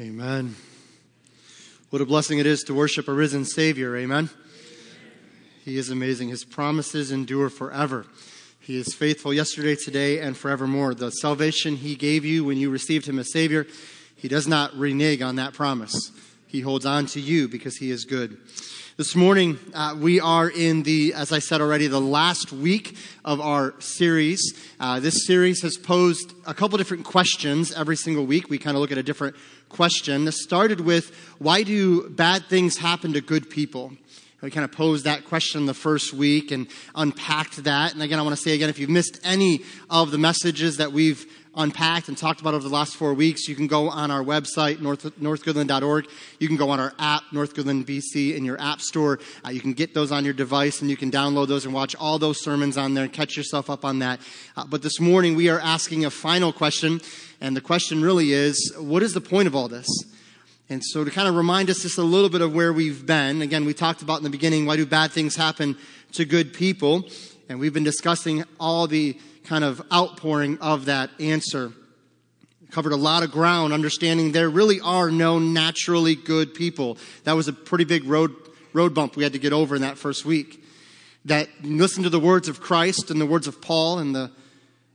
Amen. What a blessing it is to worship a risen Savior. Amen. He is amazing. His promises endure forever. He is faithful yesterday, today, and forevermore. The salvation He gave you when you received Him as Savior, He does not renege on that promise. He holds on to you because He is good. This morning, uh, we are in the, as I said already, the last week of our series. Uh, this series has posed a couple different questions every single week. We kind of look at a different question. This started with, why do bad things happen to good people? We kind of posed that question the first week and unpacked that. And again, I want to say again, if you've missed any of the messages that we've unpacked and talked about over the last four weeks, you can go on our website, north, northgoodland.org. You can go on our app, North Goodland BC, in your app store. Uh, you can get those on your device and you can download those and watch all those sermons on there and catch yourself up on that. Uh, but this morning we are asking a final question. And the question really is, what is the point of all this? And so to kind of remind us just a little bit of where we've been, again, we talked about in the beginning, why do bad things happen to good people? And we've been discussing all the kind of outpouring of that answer. Covered a lot of ground, understanding there really are no naturally good people. That was a pretty big road, road bump we had to get over in that first week. That listen to the words of Christ and the words of Paul in the,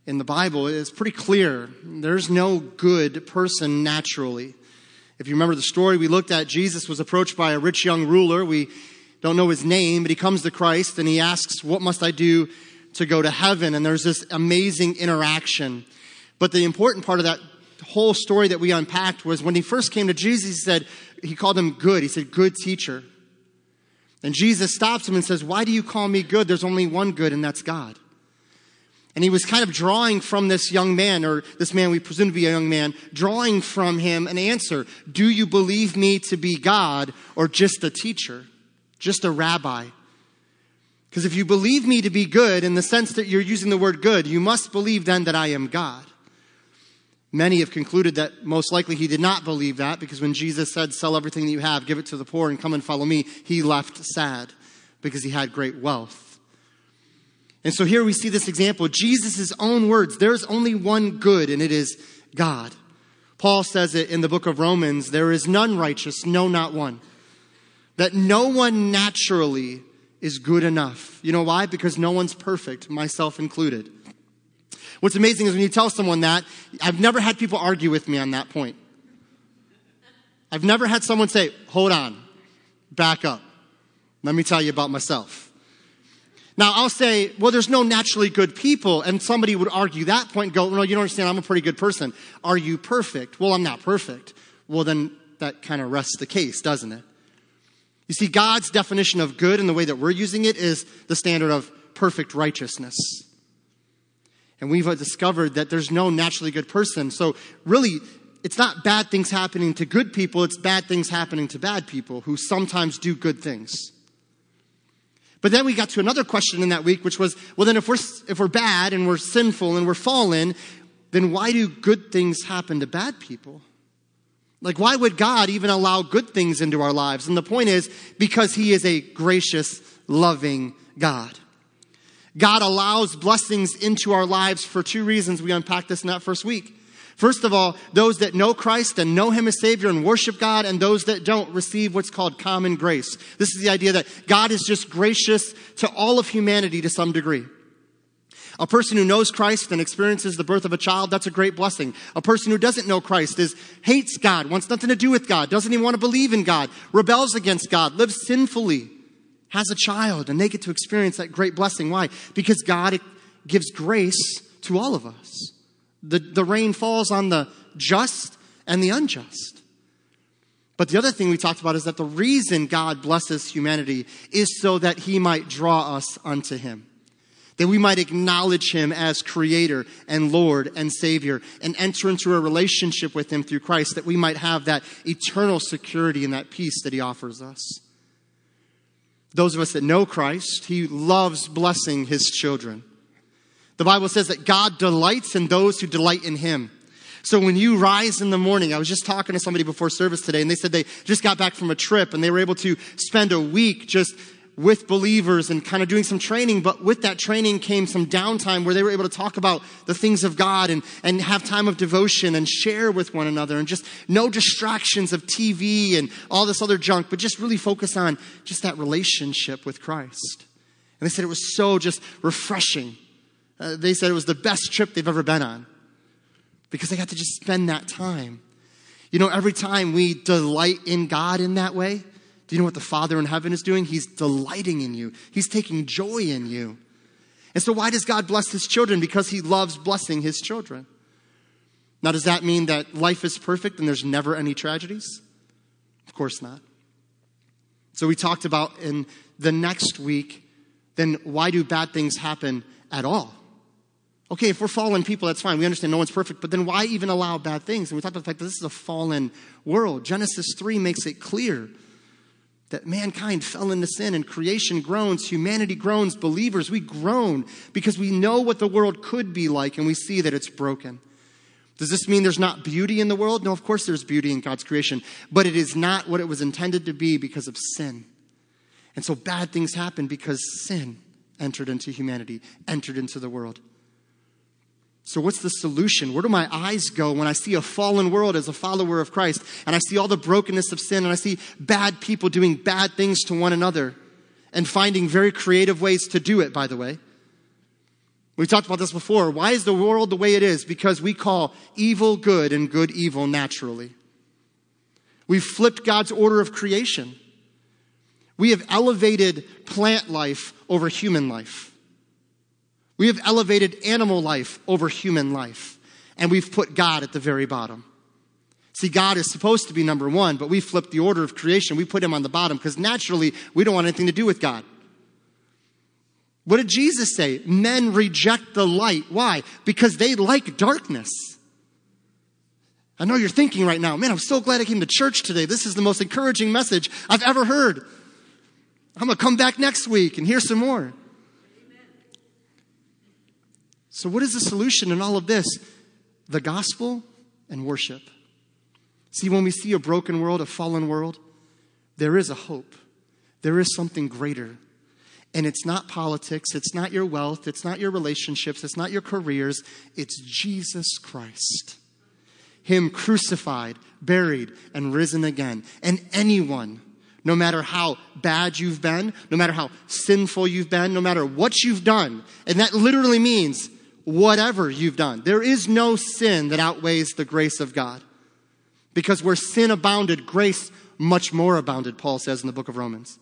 in the Bible, it's pretty clear. There's no good person naturally. If you remember the story we looked at, Jesus was approached by a rich young ruler. We don't know his name, but he comes to Christ and he asks, What must I do to go to heaven. And there's this amazing interaction. But the important part of that whole story that we unpacked was when he first came to Jesus, he said, he called him good. He said, good teacher. And Jesus stops him and says, Why do you call me good? There's only one good, and that's God. And he was kind of drawing from this young man, or this man we presume to be a young man, drawing from him an answer. Do you believe me to be God or just a teacher? Just a rabbi? Because if you believe me to be good in the sense that you're using the word good, you must believe then that I am God. Many have concluded that most likely he did not believe that because when Jesus said, Sell everything that you have, give it to the poor, and come and follow me, he left sad because he had great wealth. And so here we see this example Jesus' own words there's only one good, and it is God. Paul says it in the book of Romans there is none righteous, no, not one. That no one naturally is good enough. You know why? Because no one's perfect, myself included. What's amazing is when you tell someone that, I've never had people argue with me on that point. I've never had someone say, hold on, back up. Let me tell you about myself. Now, I'll say, well, there's no naturally good people. And somebody would argue that point and go, no, you don't understand. I'm a pretty good person. Are you perfect? Well, I'm not perfect. Well, then that kind of rests the case, doesn't it? You see, God's definition of good and the way that we're using it is the standard of perfect righteousness. And we've discovered that there's no naturally good person. So, really, it's not bad things happening to good people, it's bad things happening to bad people who sometimes do good things. But then we got to another question in that week, which was well, then if we're, if we're bad and we're sinful and we're fallen, then why do good things happen to bad people? Like, why would God even allow good things into our lives? And the point is, because He is a gracious, loving God. God allows blessings into our lives for two reasons. We unpacked this in that first week. First of all, those that know Christ and know Him as Savior and worship God, and those that don't receive what's called common grace. This is the idea that God is just gracious to all of humanity to some degree. A person who knows Christ and experiences the birth of a child, that's a great blessing. A person who doesn't know Christ is, hates God, wants nothing to do with God, doesn't even want to believe in God, rebels against God, lives sinfully, has a child, and they get to experience that great blessing. Why? Because God gives grace to all of us. The, the rain falls on the just and the unjust. But the other thing we talked about is that the reason God blesses humanity is so that he might draw us unto him that we might acknowledge him as creator and Lord and Savior and enter into a relationship with him through Christ, that we might have that eternal security and that peace that he offers us. Those of us that know Christ, he loves blessing his children. The Bible says that God delights in those who delight in him. So when you rise in the morning, I was just talking to somebody before service today, and they said they just got back from a trip and they were able to spend a week just with believers and kind of doing some training, but with that training came some downtime where they were able to talk about the things of God and, and have time of devotion and share with one another and just no distractions of TV and all this other junk, but just really focus on just that relationship with Christ. And they said it was so just refreshing. Uh, they said it was the best trip they've ever been on because they got to just spend that time. You know, every time we delight in God in that way, do you know what the Father in heaven is doing? He's delighting in you, He's taking joy in you. And so, why does God bless His children? Because He loves blessing His children. Now, does that mean that life is perfect and there's never any tragedies? Of course not. So, we talked about in the next week, then why do bad things happen at all? Okay, if we're fallen people, that's fine. We understand no one's perfect, but then why even allow bad things? And we talked about the fact that this is a fallen world. Genesis 3 makes it clear that mankind fell into sin and creation groans, humanity groans, believers, we groan because we know what the world could be like and we see that it's broken. Does this mean there's not beauty in the world? No, of course there's beauty in God's creation, but it is not what it was intended to be because of sin. And so bad things happen because sin entered into humanity, entered into the world. So, what's the solution? Where do my eyes go when I see a fallen world as a follower of Christ and I see all the brokenness of sin and I see bad people doing bad things to one another and finding very creative ways to do it, by the way? We talked about this before. Why is the world the way it is? Because we call evil good and good evil naturally. We've flipped God's order of creation. We have elevated plant life over human life. We have elevated animal life over human life, and we've put God at the very bottom. See, God is supposed to be number one, but we flipped the order of creation. We put him on the bottom because naturally we don't want anything to do with God. What did Jesus say? Men reject the light. Why? Because they like darkness. I know you're thinking right now, man, I'm so glad I came to church today. This is the most encouraging message I've ever heard. I'm going to come back next week and hear some more. So, what is the solution in all of this? The gospel and worship. See, when we see a broken world, a fallen world, there is a hope. There is something greater. And it's not politics, it's not your wealth, it's not your relationships, it's not your careers, it's Jesus Christ. Him crucified, buried, and risen again. And anyone, no matter how bad you've been, no matter how sinful you've been, no matter what you've done, and that literally means whatever you've done. There is no sin that outweighs the grace of God. Because where sin abounded, grace much more abounded, Paul says in the book of Romans.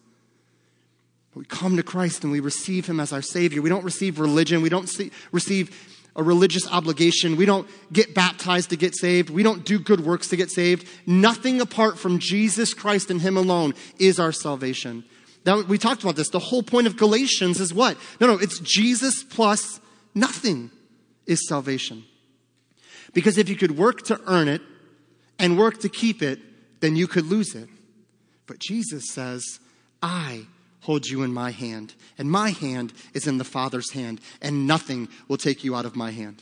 We come to Christ and we receive Him as our Savior. We don't receive religion. We don't see, receive a religious obligation. We don't get baptized to get saved. We don't do good works to get saved. Nothing apart from Jesus Christ and Him alone is our salvation. Now, we talked about this. The whole point of Galatians is what? No, no, it's Jesus plus Nothing is salvation. Because if you could work to earn it and work to keep it, then you could lose it. But Jesus says, I hold you in my hand, and my hand is in the Father's hand, and nothing will take you out of my hand.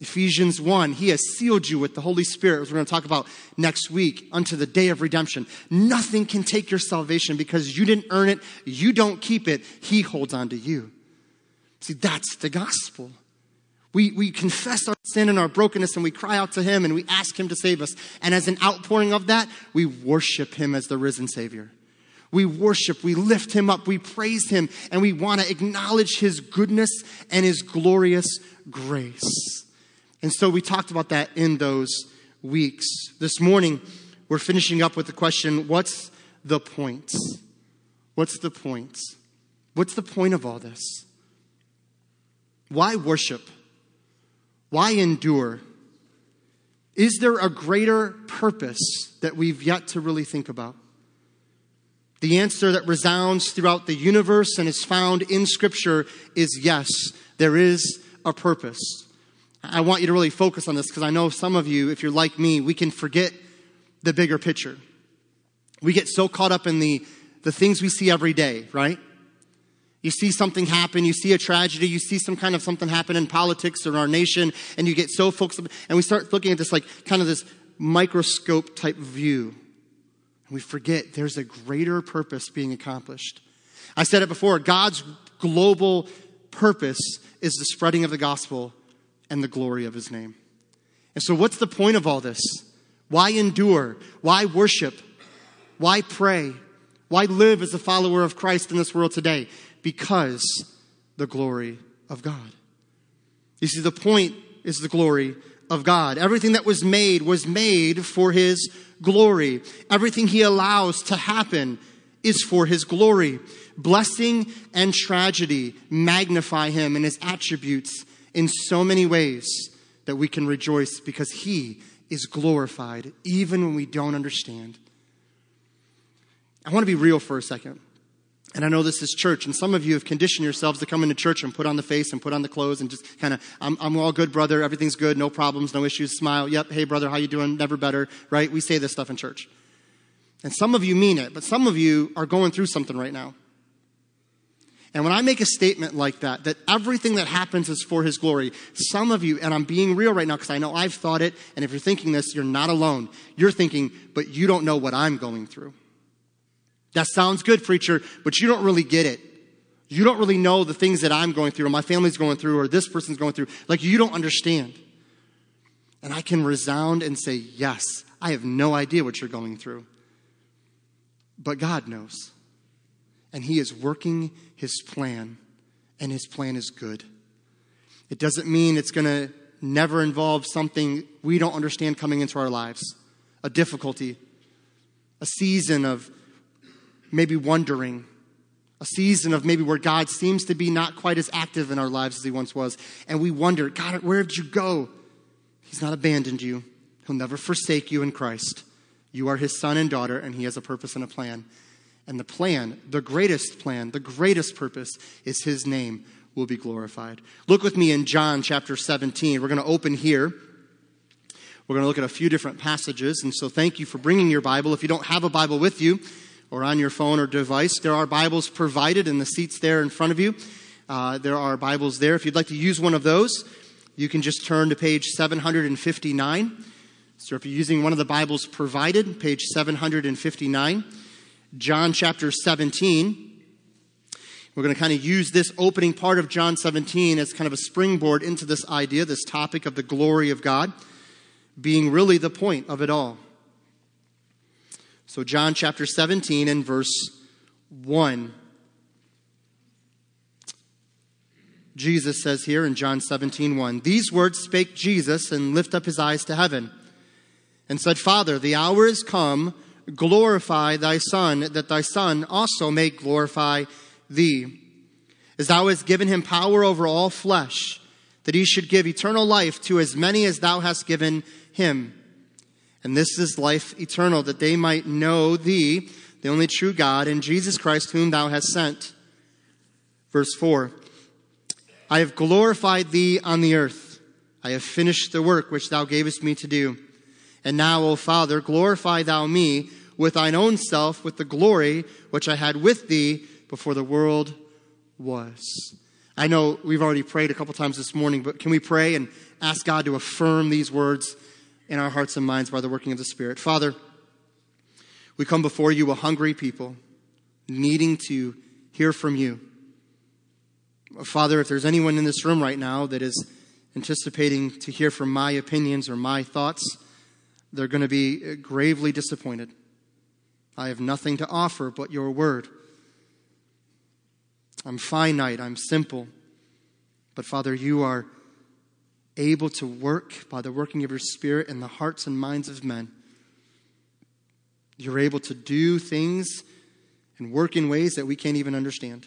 Ephesians 1, He has sealed you with the Holy Spirit, as we're going to talk about next week, unto the day of redemption. Nothing can take your salvation because you didn't earn it, you don't keep it, He holds on to you. See, that's the gospel. We, we confess our sin and our brokenness and we cry out to Him and we ask Him to save us. And as an outpouring of that, we worship Him as the risen Savior. We worship, we lift Him up, we praise Him, and we want to acknowledge His goodness and His glorious grace. And so we talked about that in those weeks. This morning, we're finishing up with the question what's the point? What's the point? What's the point of all this? Why worship? Why endure? Is there a greater purpose that we've yet to really think about? The answer that resounds throughout the universe and is found in Scripture is yes, there is a purpose. I want you to really focus on this because I know some of you, if you're like me, we can forget the bigger picture. We get so caught up in the, the things we see every day, right? You see something happen, you see a tragedy, you see some kind of something happen in politics or our nation, and you get so focused, and we start looking at this like kind of this microscope type view. And we forget there's a greater purpose being accomplished. I said it before God's global purpose is the spreading of the gospel and the glory of his name. And so, what's the point of all this? Why endure? Why worship? Why pray? Why live as a follower of Christ in this world today? Because the glory of God. You see, the point is the glory of God. Everything that was made was made for His glory. Everything He allows to happen is for His glory. Blessing and tragedy magnify Him and His attributes in so many ways that we can rejoice because He is glorified even when we don't understand. I want to be real for a second. And I know this is church, and some of you have conditioned yourselves to come into church and put on the face and put on the clothes and just kind of, I'm, I'm all good, brother. Everything's good. No problems, no issues. Smile. Yep. Hey, brother, how you doing? Never better. Right? We say this stuff in church. And some of you mean it, but some of you are going through something right now. And when I make a statement like that, that everything that happens is for His glory, some of you, and I'm being real right now because I know I've thought it, and if you're thinking this, you're not alone. You're thinking, but you don't know what I'm going through. That sounds good, preacher, but you don't really get it. You don't really know the things that I'm going through, or my family's going through, or this person's going through. Like, you don't understand. And I can resound and say, Yes, I have no idea what you're going through. But God knows. And He is working His plan, and His plan is good. It doesn't mean it's going to never involve something we don't understand coming into our lives a difficulty, a season of maybe wondering, a season of maybe where God seems to be not quite as active in our lives as he once was. And we wonder, God, where did you go? He's not abandoned you. He'll never forsake you in Christ. You are his son and daughter, and he has a purpose and a plan. And the plan, the greatest plan, the greatest purpose is his name will be glorified. Look with me in John chapter 17. We're going to open here. We're going to look at a few different passages. And so thank you for bringing your Bible. If you don't have a Bible with you, or on your phone or device. There are Bibles provided in the seats there in front of you. Uh, there are Bibles there. If you'd like to use one of those, you can just turn to page 759. So if you're using one of the Bibles provided, page 759, John chapter 17. We're going to kind of use this opening part of John 17 as kind of a springboard into this idea, this topic of the glory of God, being really the point of it all. So, John chapter 17 and verse 1. Jesus says here in John 17, 1, These words spake Jesus and lift up his eyes to heaven and said, Father, the hour is come, glorify thy Son, that thy Son also may glorify thee. As thou hast given him power over all flesh, that he should give eternal life to as many as thou hast given him. And this is life eternal, that they might know thee, the only true God, and Jesus Christ, whom thou hast sent. Verse 4 I have glorified thee on the earth. I have finished the work which thou gavest me to do. And now, O Father, glorify thou me with thine own self, with the glory which I had with thee before the world was. I know we've already prayed a couple times this morning, but can we pray and ask God to affirm these words in our hearts and minds by the working of the Spirit. Father, we come before you a hungry people, needing to hear from you. Father, if there's anyone in this room right now that is anticipating to hear from my opinions or my thoughts, they're going to be gravely disappointed. I have nothing to offer but your word. I'm finite, I'm simple. But Father, you are able to work by the working of your Spirit in the hearts and minds of men. You're able to do things and work in ways that we can't even understand.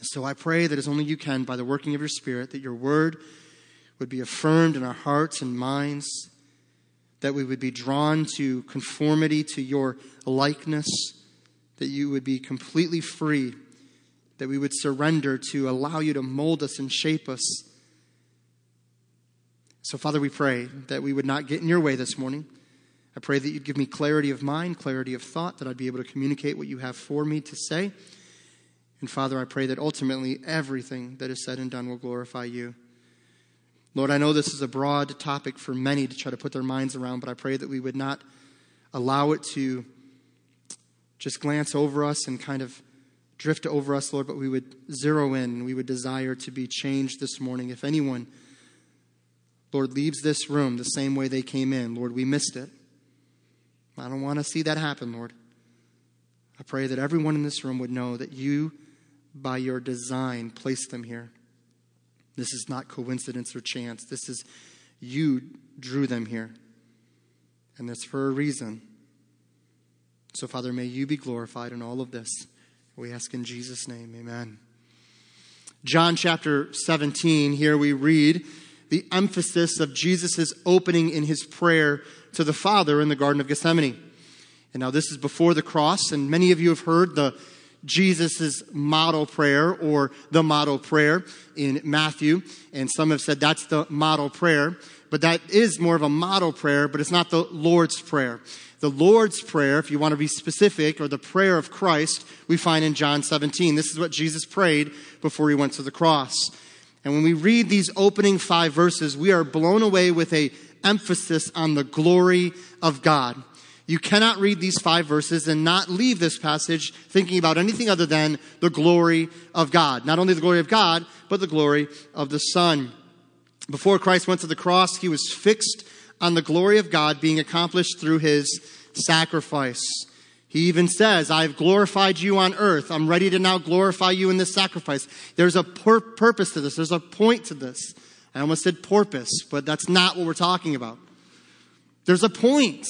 So I pray that as only you can, by the working of your Spirit, that your word would be affirmed in our hearts and minds, that we would be drawn to conformity to your likeness, that you would be completely free, that we would surrender to allow you to mold us and shape us so, Father, we pray that we would not get in your way this morning. I pray that you'd give me clarity of mind, clarity of thought, that I'd be able to communicate what you have for me to say. And Father, I pray that ultimately everything that is said and done will glorify you. Lord, I know this is a broad topic for many to try to put their minds around, but I pray that we would not allow it to just glance over us and kind of drift over us, Lord, but we would zero in. We would desire to be changed this morning. If anyone, Lord, leaves this room the same way they came in, Lord, we missed it. I don't want to see that happen, Lord. I pray that everyone in this room would know that you, by your design, placed them here. This is not coincidence or chance. This is you drew them here. And that's for a reason. So, Father, may you be glorified in all of this. We ask in Jesus' name, amen. John chapter 17, here we read the emphasis of Jesus' opening in his prayer to the Father in the Garden of Gethsemane. And now this is before the cross, and many of you have heard the Jesus' model prayer or the model prayer in Matthew, and some have said that's the model prayer, but that is more of a model prayer, but it's not the Lord's prayer. The Lord's Prayer, if you want to be specific, or the prayer of Christ, we find in John 17. This is what Jesus prayed before he went to the cross. And when we read these opening five verses, we are blown away with a emphasis on the glory of God. You cannot read these five verses and not leave this passage thinking about anything other than the glory of God. Not only the glory of God, but the glory of the Son. Before Christ went to the cross, he was fixed on the glory of God being accomplished through his sacrifice. He even says, I've glorified you on earth. I'm ready to now glorify you in this sacrifice. There's a pur- purpose to this, there's a point to this. I almost said porpoise, but that's not what we're talking about. There's a point.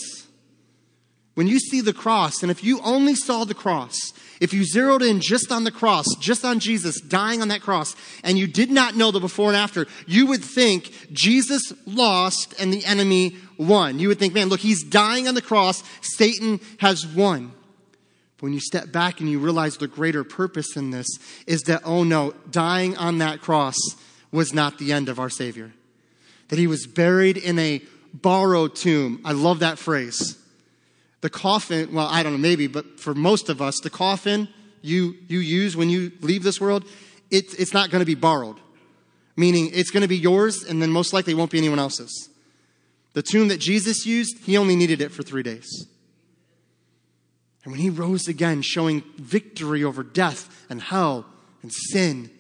When you see the cross, and if you only saw the cross, if you zeroed in just on the cross, just on Jesus dying on that cross, and you did not know the before and after, you would think Jesus lost and the enemy won. You would think, man, look, he's dying on the cross, Satan has won. But when you step back and you realize the greater purpose in this is that, oh no, dying on that cross was not the end of our Savior. That he was buried in a borrowed tomb. I love that phrase the coffin, well, I don't know, maybe, but for most of us, the coffin you, you use when you leave this world, it, it's not going to be borrowed. Meaning it's going to be yours, and then most likely won't be anyone else's. The tomb that Jesus used, he only needed it for three days. And when he rose again, showing victory over death and hell and sin,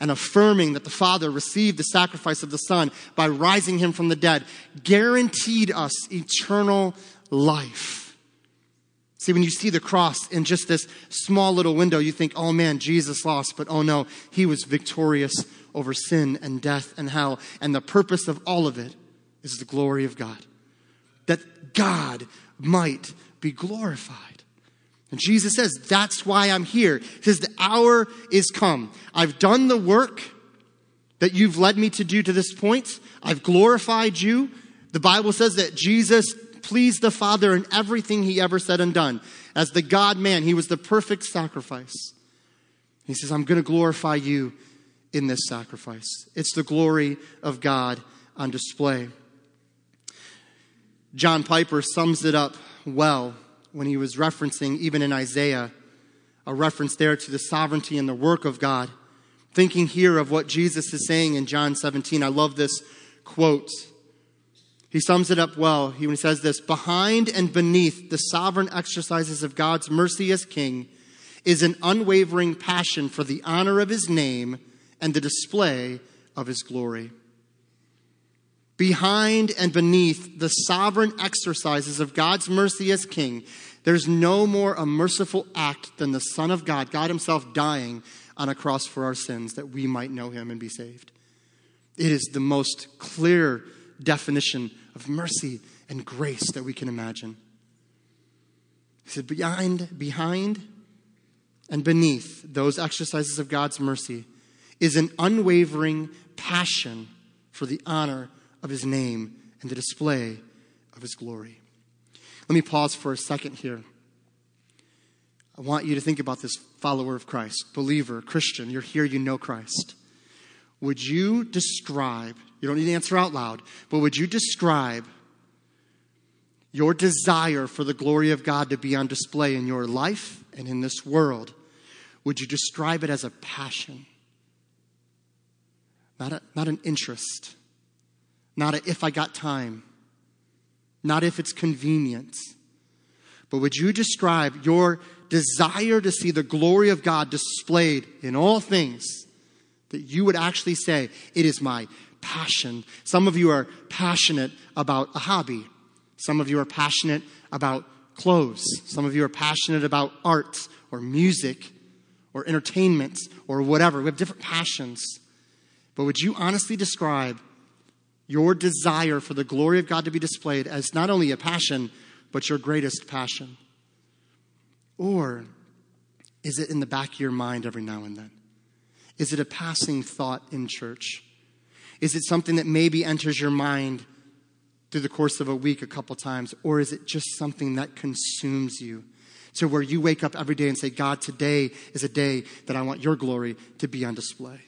and affirming that the Father received the sacrifice of the Son by rising him from the dead, guaranteed us eternal life. See, when you see the cross in just this small little window, you think, oh man, Jesus lost. But oh no, he was victorious over sin and death and hell. And the purpose of all of it is the glory of God. That God might be glorified. And Jesus says, that's why I'm here. He says, the hour is come. I've done the work that you've led me to do to this point. I've glorified you. The Bible says that Jesus pleased the Father in everything he ever said and done. As the God man, he was the perfect sacrifice. He says, I'm going to glorify you in this sacrifice. It's the glory of God on display. John Piper sums it up well when he was referencing, even in Isaiah, a reference there to the sovereignty and the work of God. Thinking here of what Jesus is saying in John 17, I love this quote. He sums it up well when he says this Behind and beneath the sovereign exercises of God's mercy as king is an unwavering passion for the honor of his name and the display of his glory. Behind and beneath the sovereign exercises of God's mercy as king, there's no more a merciful act than the Son of God, God Himself, dying on a cross for our sins that we might know Him and be saved. It is the most clear definition of mercy and grace that we can imagine. He said, behind, behind and beneath those exercises of God's mercy is an unwavering passion for the honor of his name and the display of his glory. Let me pause for a second here. I want you to think about this follower of Christ, believer, Christian. You're here, you know Christ. Would you describe you don't need to answer out loud, but would you describe your desire for the glory of God to be on display in your life and in this world? Would you describe it as a passion? Not, a, not an interest, not a if I got time, not if it's convenient, But would you describe your desire to see the glory of God displayed in all things? That you would actually say, It is my passion. Some of you are passionate about a hobby. Some of you are passionate about clothes. Some of you are passionate about art or music or entertainment or whatever. We have different passions. But would you honestly describe your desire for the glory of God to be displayed as not only a passion, but your greatest passion? Or is it in the back of your mind every now and then? Is it a passing thought in church? Is it something that maybe enters your mind through the course of a week a couple times? Or is it just something that consumes you? To where you wake up every day and say, God, today is a day that I want your glory to be on display.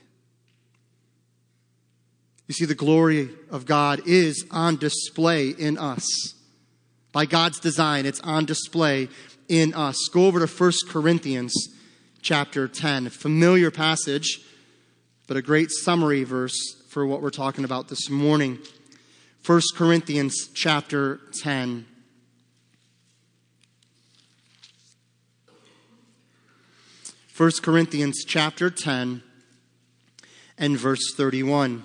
You see, the glory of God is on display in us. By God's design, it's on display in us. Go over to 1 Corinthians chapter 10, a familiar passage, but a great summary verse for what we're talking about this morning. 1 Corinthians chapter 10. First Corinthians chapter 10 and verse 31.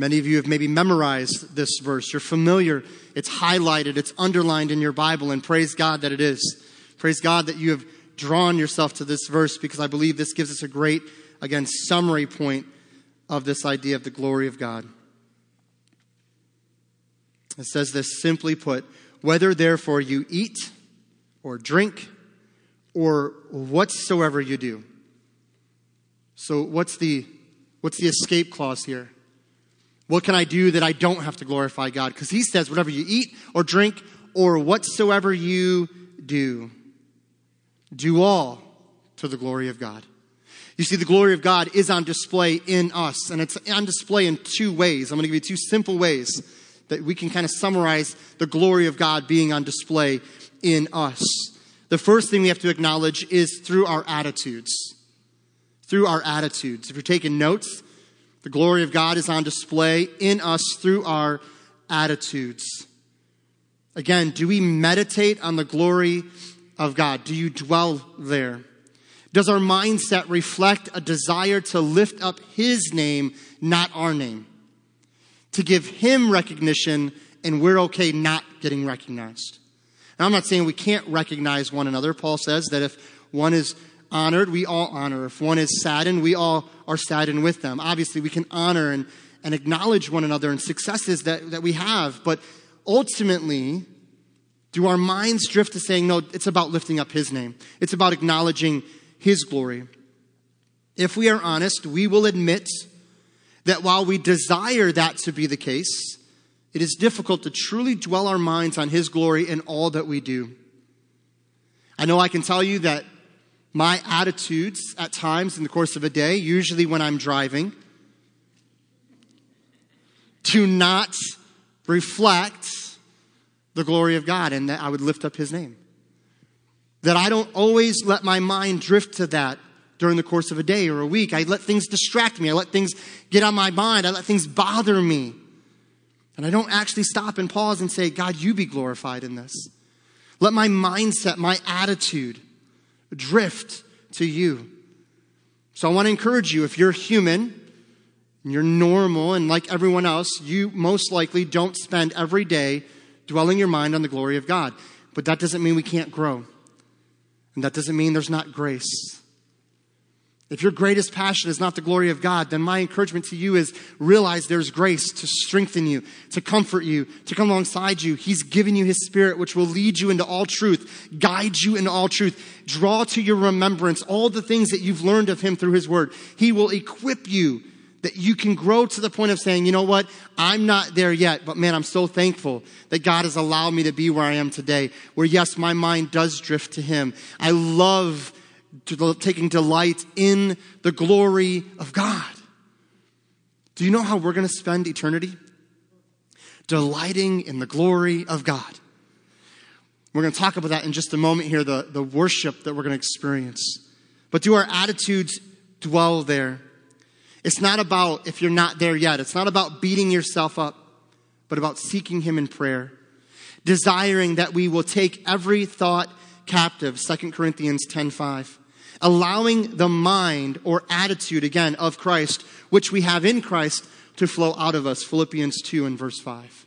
Many of you have maybe memorized this verse. You're familiar. It's highlighted, it's underlined in your Bible, and praise God that it is. Praise God that you have drawn yourself to this verse because I believe this gives us a great, again, summary point of this idea of the glory of God. It says this simply put whether therefore you eat or drink or whatsoever you do. So, what's the, what's the escape clause here? What can I do that I don't have to glorify God? Because he says, whatever you eat or drink or whatsoever you do, do all to the glory of God. You see, the glory of God is on display in us, and it's on display in two ways. I'm going to give you two simple ways that we can kind of summarize the glory of God being on display in us. The first thing we have to acknowledge is through our attitudes. Through our attitudes. If you're taking notes, the glory of God is on display in us through our attitudes. Again, do we meditate on the glory of God? Do you dwell there? Does our mindset reflect a desire to lift up His name, not our name? To give Him recognition, and we're okay not getting recognized. Now, I'm not saying we can't recognize one another. Paul says that if one is honored, we all honor. If one is saddened, we all are saddened with them. Obviously, we can honor and, and acknowledge one another and successes that, that we have. But ultimately, do our minds drift to saying, no, it's about lifting up His name? It's about acknowledging His glory. If we are honest, we will admit that while we desire that to be the case, it is difficult to truly dwell our minds on His glory in all that we do. I know I can tell you that my attitudes at times in the course of a day, usually when I'm driving, do not reflect the glory of God and that I would lift up His name. That I don't always let my mind drift to that during the course of a day or a week. I let things distract me. I let things get on my mind. I let things bother me. And I don't actually stop and pause and say, God, you be glorified in this. Let my mindset, my attitude, drift to you. So I want to encourage you if you're human, you're normal, and like everyone else, you most likely don't spend every day dwelling your mind on the glory of God. But that doesn't mean we can't grow. And that doesn't mean there's not grace. If your greatest passion is not the glory of God, then my encouragement to you is realize there's grace to strengthen you, to comfort you, to come alongside you. He's given you His Spirit, which will lead you into all truth, guide you into all truth, draw to your remembrance all the things that you've learned of Him through His Word. He will equip you that you can grow to the point of saying, you know what? I'm not there yet, but man, I'm so thankful that God has allowed me to be where I am today, where yes, my mind does drift to Him. I love taking delight in the glory of God. Do you know how we're going to spend eternity? Delighting in the glory of God. We're going to talk about that in just a moment here, the, the worship that we're going to experience. But do our attitudes dwell there? It's not about, if you're not there yet, it's not about beating yourself up, but about seeking Him in prayer. desiring that we will take every thought captive, 2 Corinthians 10:5. Allowing the mind or attitude again of Christ, which we have in Christ, to flow out of us, Philippians 2 and verse 5.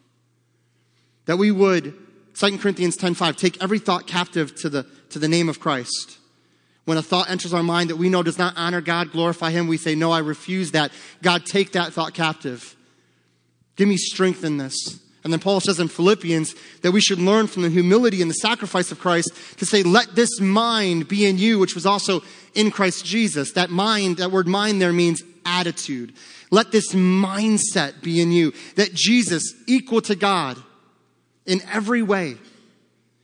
That we would 2 Corinthians 10:5 take every thought captive to the to the name of Christ. When a thought enters our mind that we know does not honor God, glorify him, we say no, I refuse that. God, take that thought captive. Give me strength in this. And then Paul says in Philippians that we should learn from the humility and the sacrifice of Christ to say, let this mind be in you, which was also in Christ Jesus. That mind, that word mind there means attitude. Let this mindset be in you. That Jesus, equal to God in every way,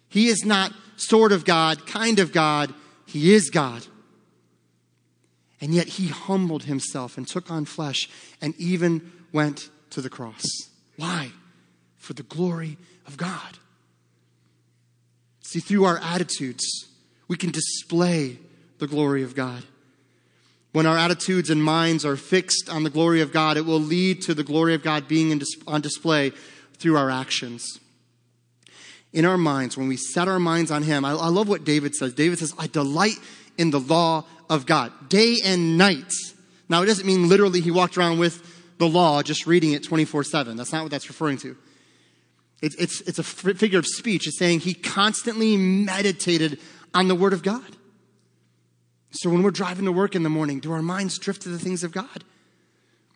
he is not sort of God, kind of God, he is God. And yet he humbled himself and took on flesh and even went to the cross. Why? For the glory of God. See, through our attitudes, we can display the glory of God. When our attitudes and minds are fixed on the glory of God, it will lead to the glory of God being on display through our actions in our minds, when we set our minds on Him, I, I love what David says. David says, I delight in the law of God, day and night. Now, it doesn't mean literally he walked around with the law, just reading it 24 7. That's not what that's referring to. It's, it's, it's a figure of speech. It's saying he constantly meditated on the Word of God. So when we're driving to work in the morning, do our minds drift to the things of God?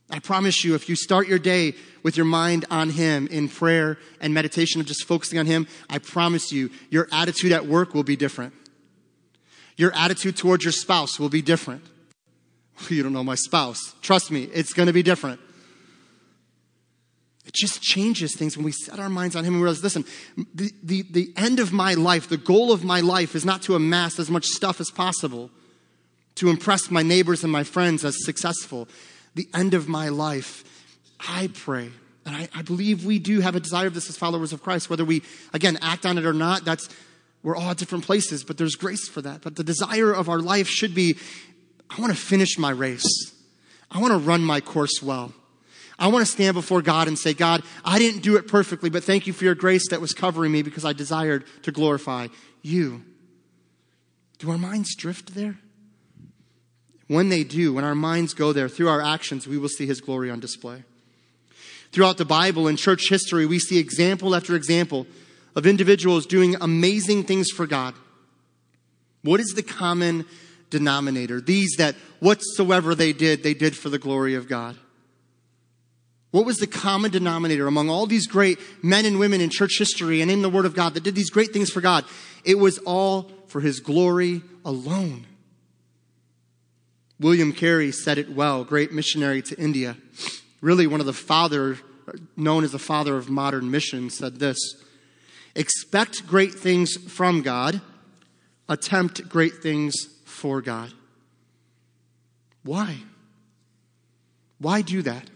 I promise you, if you start your day with your mind on Him in prayer and meditation of just focusing on Him, I promise you, your attitude at work will be different. Your attitude towards your spouse will be different. You don't know my spouse. Trust me, it's going to be different. It just changes things when we set our minds on Him and realize, listen, the, the, the end of my life, the goal of my life is not to amass as much stuff as possible, to impress my neighbors and my friends as successful the end of my life, I pray, and I, I, believe we do have a desire of this as followers of Christ, whether we, again, act on it or not, that's, we're all at different places, but there's grace for that. But the desire of our life should be, I want to finish my race. I want to run my course well. I want to stand before God and say, God, I didn't do it perfectly, but thank you for your grace that was covering me because I desired to glorify you. Do our minds drift there? When they do, when our minds go there, through our actions, we will see His glory on display. Throughout the Bible and church history, we see example after example of individuals doing amazing things for God. What is the common denominator? These that whatsoever they did, they did for the glory of God. What was the common denominator among all these great men and women in church history and in the Word of God that did these great things for God? It was all for His glory alone. William Carey said it well, great missionary to India. Really, one of the father, known as the father of modern mission, said this Expect great things from God, attempt great things for God. Why? Why do that?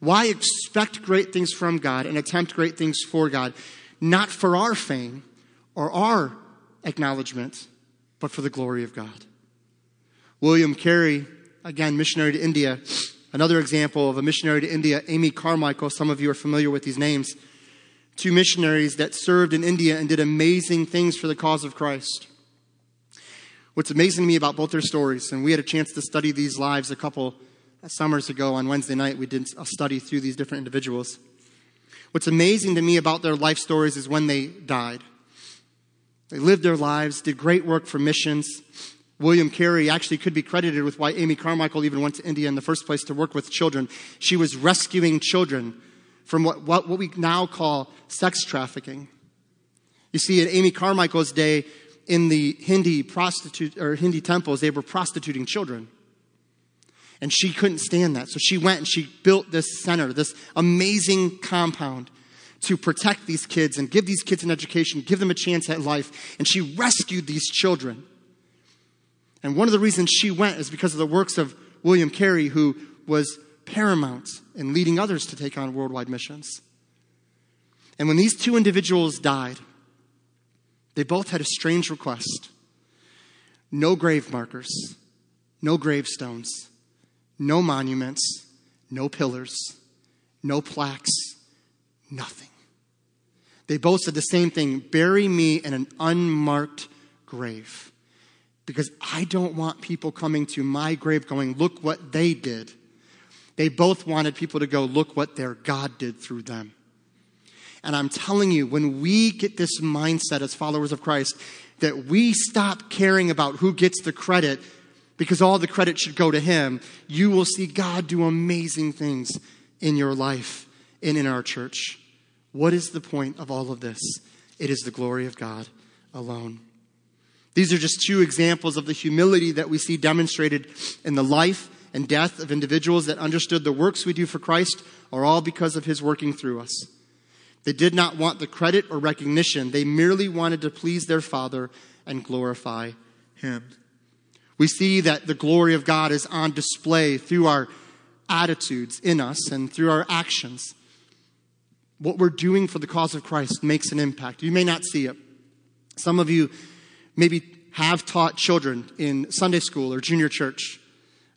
Why expect great things from God and attempt great things for God? Not for our fame or our acknowledgement, but for the glory of God. William Carey, again, missionary to India. Another example of a missionary to India, Amy Carmichael. Some of you are familiar with these names. Two missionaries that served in India and did amazing things for the cause of Christ. What's amazing to me about both their stories, and we had a chance to study these lives a couple Uh, summers ago on Wednesday night, we did a study through these different individuals. What's amazing to me about their life stories is when they died. They lived their lives, did great work for missions, William Carey actually could be credited with why Amy Carmichael even went to India in the first place to work with children. She was rescuing children from what, what, what we now call sex trafficking. You see, in Amy Carmichael's day, in the Hindi prostitute or Hindi temples, they were prostituting children. And she couldn't stand that. So she went and she built this center, this amazing compound to protect these kids and give these kids an education, give them a chance at life. And she rescued these children. And one of the reasons she went is because of the works of William Carey, who was paramount in leading others to take on worldwide missions. And when these two individuals died, they both had a strange request no grave markers, no gravestones, no monuments, no pillars, no plaques, nothing. They both said the same thing bury me in an unmarked grave. Because I don't want people coming to my grave going, look what they did. They both wanted people to go, look what their God did through them. And I'm telling you, when we get this mindset as followers of Christ, that we stop caring about who gets the credit because all the credit should go to Him, you will see God do amazing things in your life and in our church. What is the point of all of this? It is the glory of God alone. These are just two examples of the humility that we see demonstrated in the life and death of individuals that understood the works we do for Christ are all because of His working through us. They did not want the credit or recognition. They merely wanted to please their Father and glorify Him. We see that the glory of God is on display through our attitudes in us and through our actions. What we're doing for the cause of Christ makes an impact. You may not see it. Some of you maybe have taught children in Sunday school or junior church.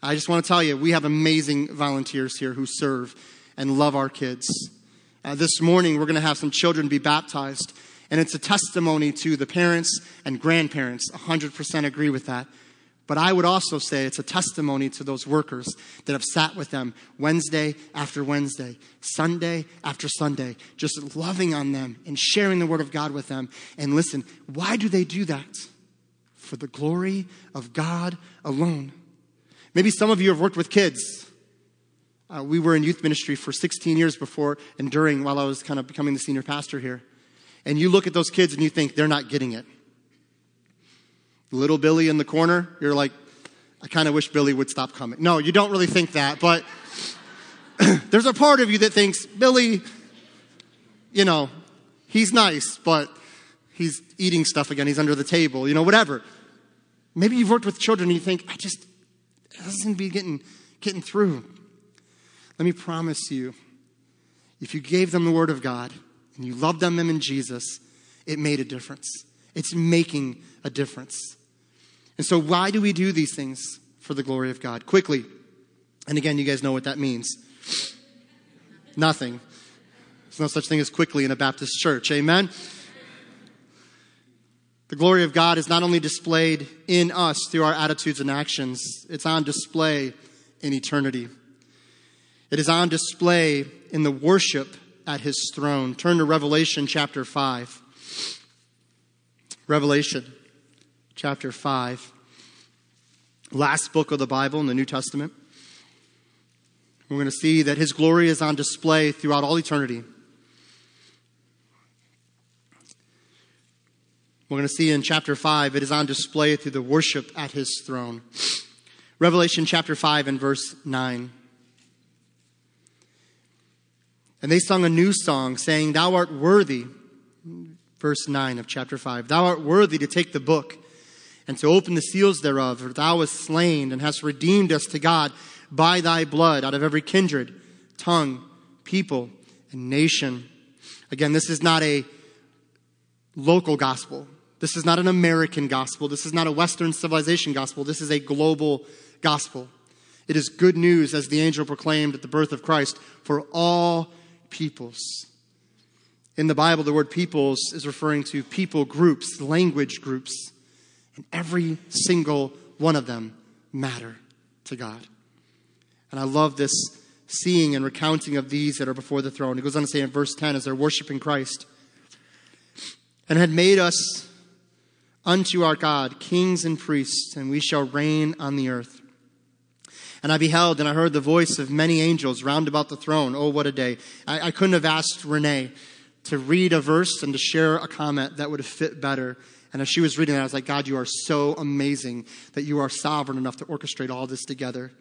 I just want to tell you, we have amazing volunteers here who serve and love our kids. Uh, this morning, we're going to have some children be baptized, and it's a testimony to the parents and grandparents. 100% agree with that. But I would also say it's a testimony to those workers that have sat with them Wednesday after Wednesday, Sunday after Sunday, just loving on them and sharing the Word of God with them. And listen, why do they do that? For the glory of God alone. Maybe some of you have worked with kids. Uh, we were in youth ministry for 16 years before and during while I was kind of becoming the senior pastor here. And you look at those kids and you think they're not getting it. Little Billy in the corner, you're like, I kind of wish Billy would stop coming. No, you don't really think that, but there's a part of you that thinks, Billy, you know, he's nice, but he's eating stuff again, he's under the table, you know, whatever. Maybe you've worked with children and you think, I just, it doesn't be getting, getting through. Let me promise you, if you gave them the Word of God and you loved them in Jesus, it made a difference. It's making a difference. And so, why do we do these things for the glory of God? Quickly, and again, you guys know what that means. Nothing. There's no such thing as quickly in a Baptist church. Amen? The glory of God is not only displayed in us through our attitudes and actions, it's on display in eternity. It is on display in the worship at his throne. Turn to Revelation chapter 5. Revelation chapter 5. Last book of the Bible in the New Testament. We're going to see that his glory is on display throughout all eternity. We're going to see in chapter 5, it is on display through the worship at his throne. Revelation chapter 5 and verse 9. And they sung a new song, saying, Thou art worthy, verse 9 of chapter 5, Thou art worthy to take the book and to open the seals thereof, for thou wast slain and hast redeemed us to God by thy blood out of every kindred, tongue, people, and nation. Again, this is not a local gospel. This is not an American gospel. This is not a Western civilization gospel. This is a global gospel. It is good news, as the angel proclaimed at the birth of Christ, for all peoples. In the Bible, the word peoples is referring to people groups, language groups, and every single one of them matter to God. And I love this seeing and recounting of these that are before the throne. It goes on to say in verse 10 as they're worshiping Christ, and had made us unto our God kings and priests, and we shall reign on the earth. And I beheld and I heard the voice of many angels round about the throne. Oh, what a day. I, I couldn't have asked Renee to read a verse and to share a comment that would have fit better. And as she was reading that, I was like, God, you are so amazing that you are sovereign enough to orchestrate all this together.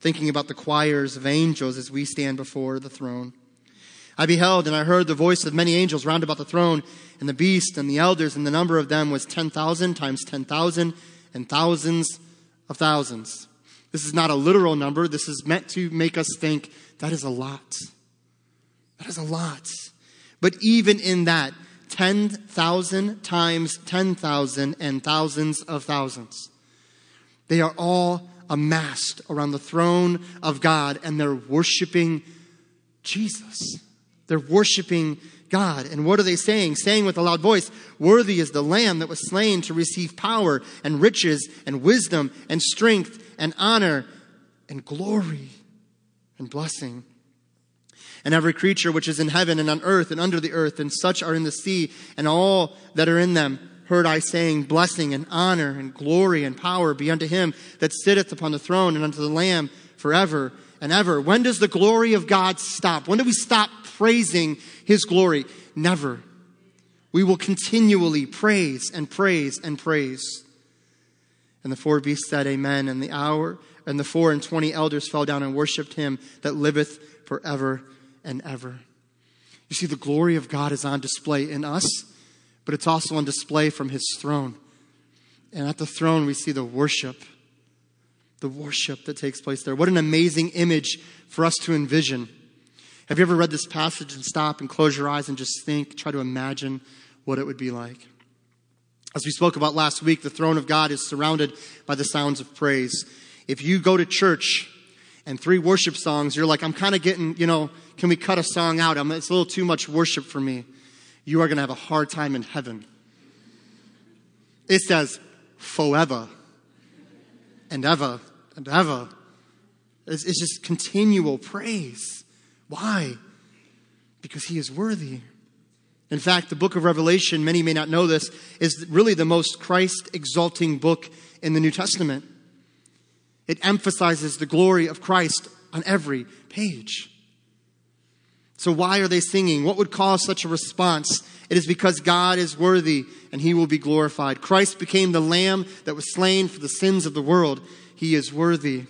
Thinking about the choirs of angels as we stand before the throne. I beheld and I heard the voice of many angels round about the throne, and the beast and the elders, and the number of them was 10,000 times 10,000 and thousands of thousands. This is not a literal number. This is meant to make us think that is a lot. That is a lot. But even in that, 10,000 times 10,000 and thousands of thousands. They are all amassed around the throne of God and they're worshiping Jesus. They're worshiping God. And what are they saying? Saying with a loud voice, Worthy is the Lamb that was slain to receive power and riches and wisdom and strength and honor and glory and blessing. And every creature which is in heaven and on earth and under the earth, and such are in the sea, and all that are in them, heard I saying, Blessing and honor and glory and power be unto him that sitteth upon the throne and unto the Lamb forever and ever. When does the glory of God stop? When do we stop praising his glory? Never. We will continually praise and praise and praise. And the four beasts said, Amen. And the hour and the four and twenty elders fell down and worshipped him that liveth forever and ever. You see, the glory of God is on display in us, but it's also on display from his throne. And at the throne, we see the worship the worship that takes place there. What an amazing image for us to envision. Have you ever read this passage and stop and close your eyes and just think, try to imagine what it would be like? As we spoke about last week, the throne of God is surrounded by the sounds of praise. If you go to church and three worship songs, you're like, I'm kind of getting, you know, can we cut a song out? I'm, it's a little too much worship for me. You are going to have a hard time in heaven. It says, forever and ever and ever. It's, it's just continual praise. Why? Because he is worthy. In fact, the book of Revelation, many may not know this, is really the most Christ exalting book in the New Testament. It emphasizes the glory of Christ on every page. So, why are they singing? What would cause such a response? It is because God is worthy and he will be glorified. Christ became the lamb that was slain for the sins of the world. He is worthy.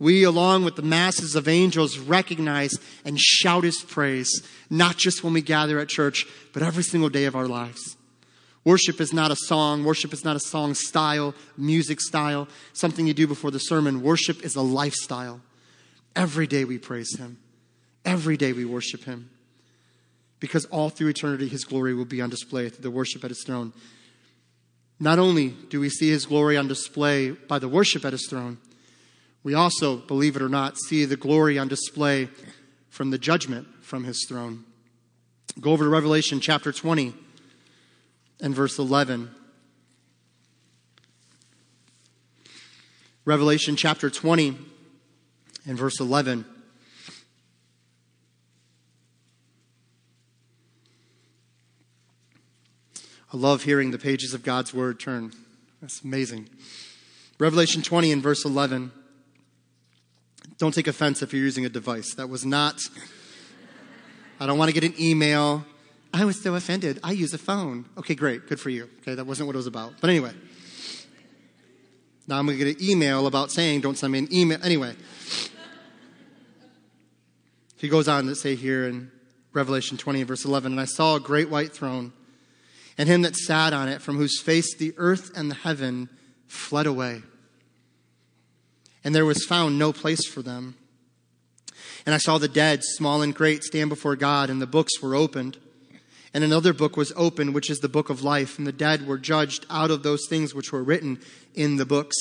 We, along with the masses of angels, recognize and shout His praise, not just when we gather at church, but every single day of our lives. Worship is not a song. Worship is not a song style, music style, something you do before the sermon. Worship is a lifestyle. Every day we praise Him. Every day we worship Him. Because all through eternity, His glory will be on display through the worship at His throne. Not only do we see his glory on display by the worship at his throne, we also, believe it or not, see the glory on display from the judgment from his throne. Go over to Revelation chapter 20 and verse 11. Revelation chapter 20 and verse 11. I love hearing the pages of God's Word turn. That's amazing. Revelation 20 and verse 11. Don't take offense if you're using a device. That was not, I don't want to get an email. I was so offended. I use a phone. Okay, great. Good for you. Okay, that wasn't what it was about. But anyway. Now I'm going to get an email about saying, don't send me an email. Anyway. He goes on to say here in Revelation 20, verse 11, And I saw a great white throne and him that sat on it, from whose face the earth and the heaven fled away. And there was found no place for them. And I saw the dead, small and great, stand before God, and the books were opened. And another book was opened, which is the book of life. And the dead were judged out of those things which were written in the books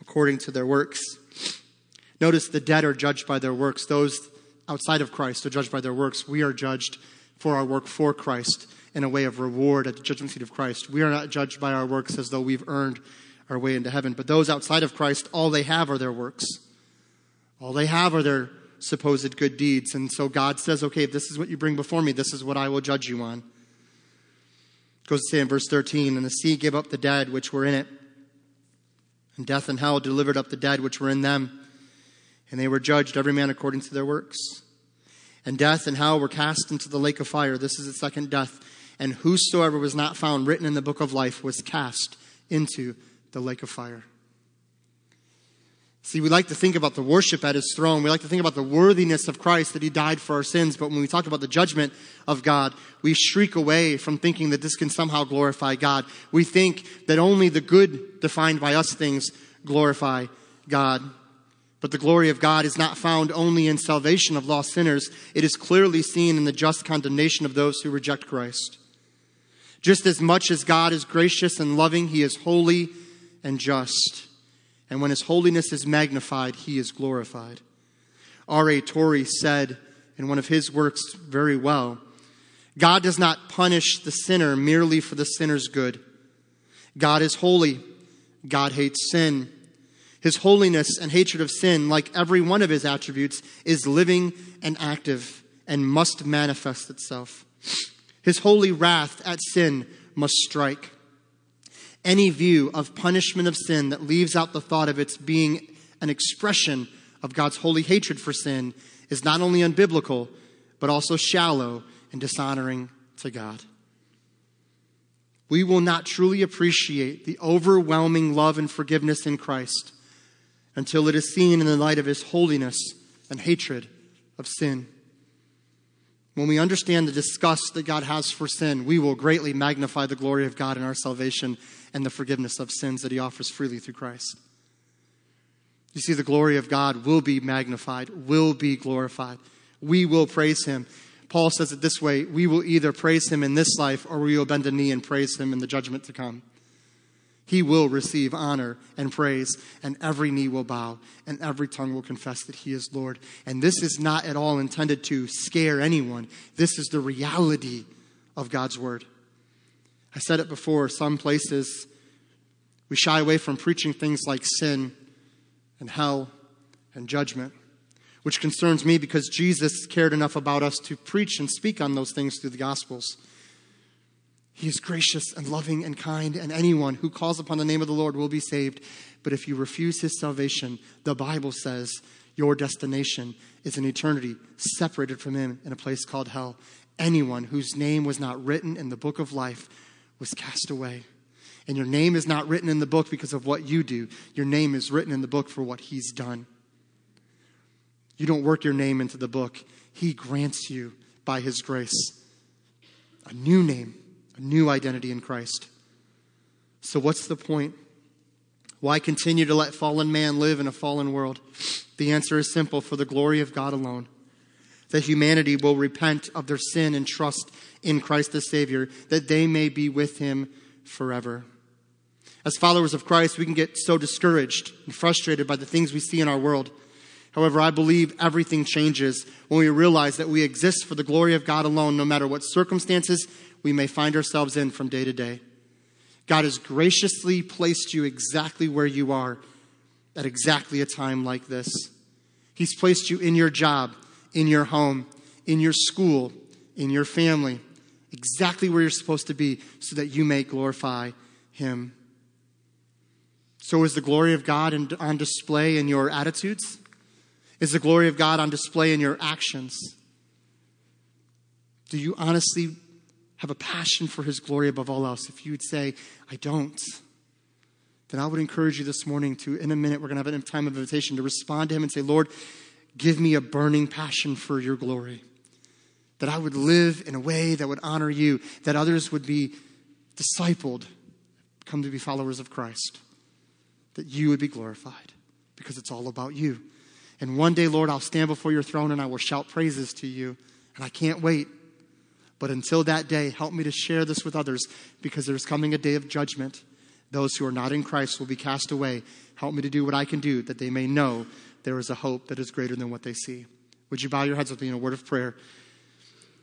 according to their works. Notice the dead are judged by their works. Those outside of Christ are judged by their works. We are judged for our work for Christ in a way of reward at the judgment seat of Christ. We are not judged by our works as though we've earned our way into heaven. But those outside of Christ, all they have are their works. All they have are their supposed good deeds. And so God says, okay, if this is what you bring before me, this is what I will judge you on. It goes to say in verse 13, and the sea gave up the dead which were in it, and death and hell delivered up the dead which were in them, and they were judged every man according to their works. And death and hell were cast into the lake of fire. This is the second death and whosoever was not found written in the book of life was cast into the lake of fire. See, we like to think about the worship at his throne. We like to think about the worthiness of Christ that he died for our sins. But when we talk about the judgment of God, we shriek away from thinking that this can somehow glorify God. We think that only the good defined by us things glorify God. But the glory of God is not found only in salvation of lost sinners, it is clearly seen in the just condemnation of those who reject Christ. Just as much as God is gracious and loving, he is holy and just. And when his holiness is magnified, he is glorified. R.A. Torrey said in one of his works very well God does not punish the sinner merely for the sinner's good. God is holy. God hates sin. His holiness and hatred of sin, like every one of his attributes, is living and active and must manifest itself. His holy wrath at sin must strike. Any view of punishment of sin that leaves out the thought of its being an expression of God's holy hatred for sin is not only unbiblical, but also shallow and dishonoring to God. We will not truly appreciate the overwhelming love and forgiveness in Christ until it is seen in the light of his holiness and hatred of sin. When we understand the disgust that God has for sin, we will greatly magnify the glory of God in our salvation and the forgiveness of sins that he offers freely through Christ. You see, the glory of God will be magnified, will be glorified. We will praise him. Paul says it this way we will either praise him in this life or we will bend a knee and praise him in the judgment to come. He will receive honor and praise, and every knee will bow, and every tongue will confess that He is Lord. And this is not at all intended to scare anyone. This is the reality of God's Word. I said it before, some places we shy away from preaching things like sin and hell and judgment, which concerns me because Jesus cared enough about us to preach and speak on those things through the Gospels. He is gracious and loving and kind, and anyone who calls upon the name of the Lord will be saved. But if you refuse his salvation, the Bible says your destination is an eternity separated from him in a place called hell. Anyone whose name was not written in the book of life was cast away. And your name is not written in the book because of what you do, your name is written in the book for what he's done. You don't work your name into the book, he grants you by his grace a new name a new identity in Christ. So, what's the point? Why continue to let fallen man live in a fallen world? The answer is simple for the glory of God alone. That humanity will repent of their sin and trust in Christ the Savior, that they may be with Him forever. As followers of Christ, we can get so discouraged and frustrated by the things we see in our world. However, I believe everything changes when we realize that we exist for the glory of God alone, no matter what circumstances we may find ourselves in from day to day. God has graciously placed you exactly where you are at exactly a time like this. He's placed you in your job, in your home, in your school, in your family, exactly where you're supposed to be so that you may glorify Him. So, is the glory of God on display in your attitudes? Is the glory of God on display in your actions? Do you honestly have a passion for his glory above all else, if you would say, I don't, then I would encourage you this morning to, in a minute, we're going to have a time of invitation to respond to him and say, Lord, give me a burning passion for your glory. That I would live in a way that would honor you, that others would be discipled, come to be followers of Christ, that you would be glorified because it's all about you. And one day, Lord, I'll stand before your throne and I will shout praises to you. And I can't wait. But until that day, help me to share this with others because there's coming a day of judgment. Those who are not in Christ will be cast away. Help me to do what I can do that they may know there is a hope that is greater than what they see. Would you bow your heads with me in a word of prayer?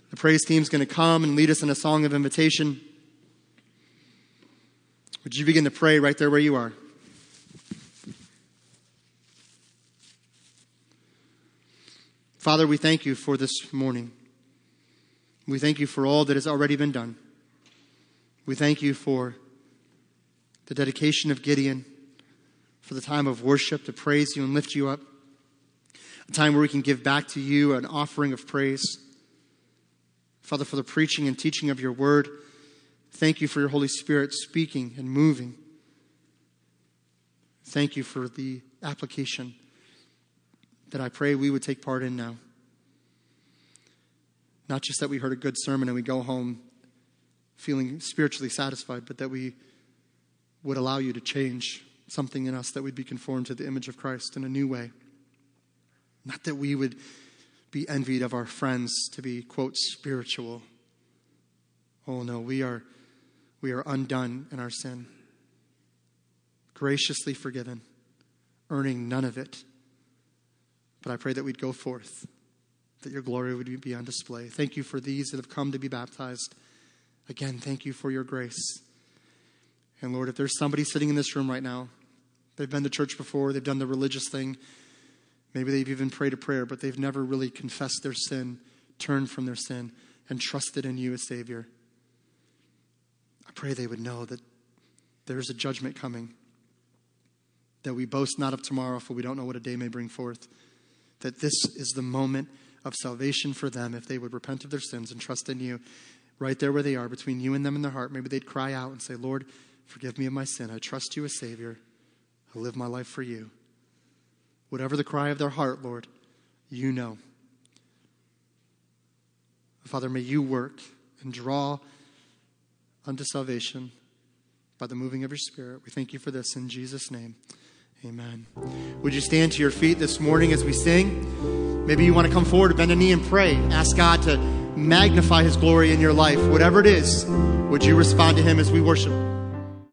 The praise team is going to come and lead us in a song of invitation. Would you begin to pray right there where you are? Father, we thank you for this morning. We thank you for all that has already been done. We thank you for the dedication of Gideon, for the time of worship to praise you and lift you up, a time where we can give back to you an offering of praise. Father, for the preaching and teaching of your word, thank you for your Holy Spirit speaking and moving. Thank you for the application that I pray we would take part in now. Not just that we heard a good sermon and we go home feeling spiritually satisfied, but that we would allow you to change something in us that we'd be conformed to the image of Christ in a new way. Not that we would be envied of our friends to be, quote, spiritual. Oh no, we are, we are undone in our sin, graciously forgiven, earning none of it. But I pray that we'd go forth that your glory would be on display. Thank you for these that have come to be baptized. Again, thank you for your grace. And Lord, if there's somebody sitting in this room right now, they've been to church before, they've done the religious thing, maybe they've even prayed a prayer, but they've never really confessed their sin, turned from their sin, and trusted in you as Savior. I pray they would know that there's a judgment coming, that we boast not of tomorrow, for we don't know what a day may bring forth, that this is the moment of salvation for them if they would repent of their sins and trust in you right there where they are, between you and them in their heart. Maybe they'd cry out and say, Lord, forgive me of my sin. I trust you as Savior. I live my life for you. Whatever the cry of their heart, Lord, you know. Father, may you work and draw unto salvation by the moving of your Spirit. We thank you for this in Jesus' name. Amen. Would you stand to your feet this morning as we sing? Maybe you want to come forward, bend a knee, and pray. Ask God to magnify his glory in your life. Whatever it is, would you respond to him as we worship?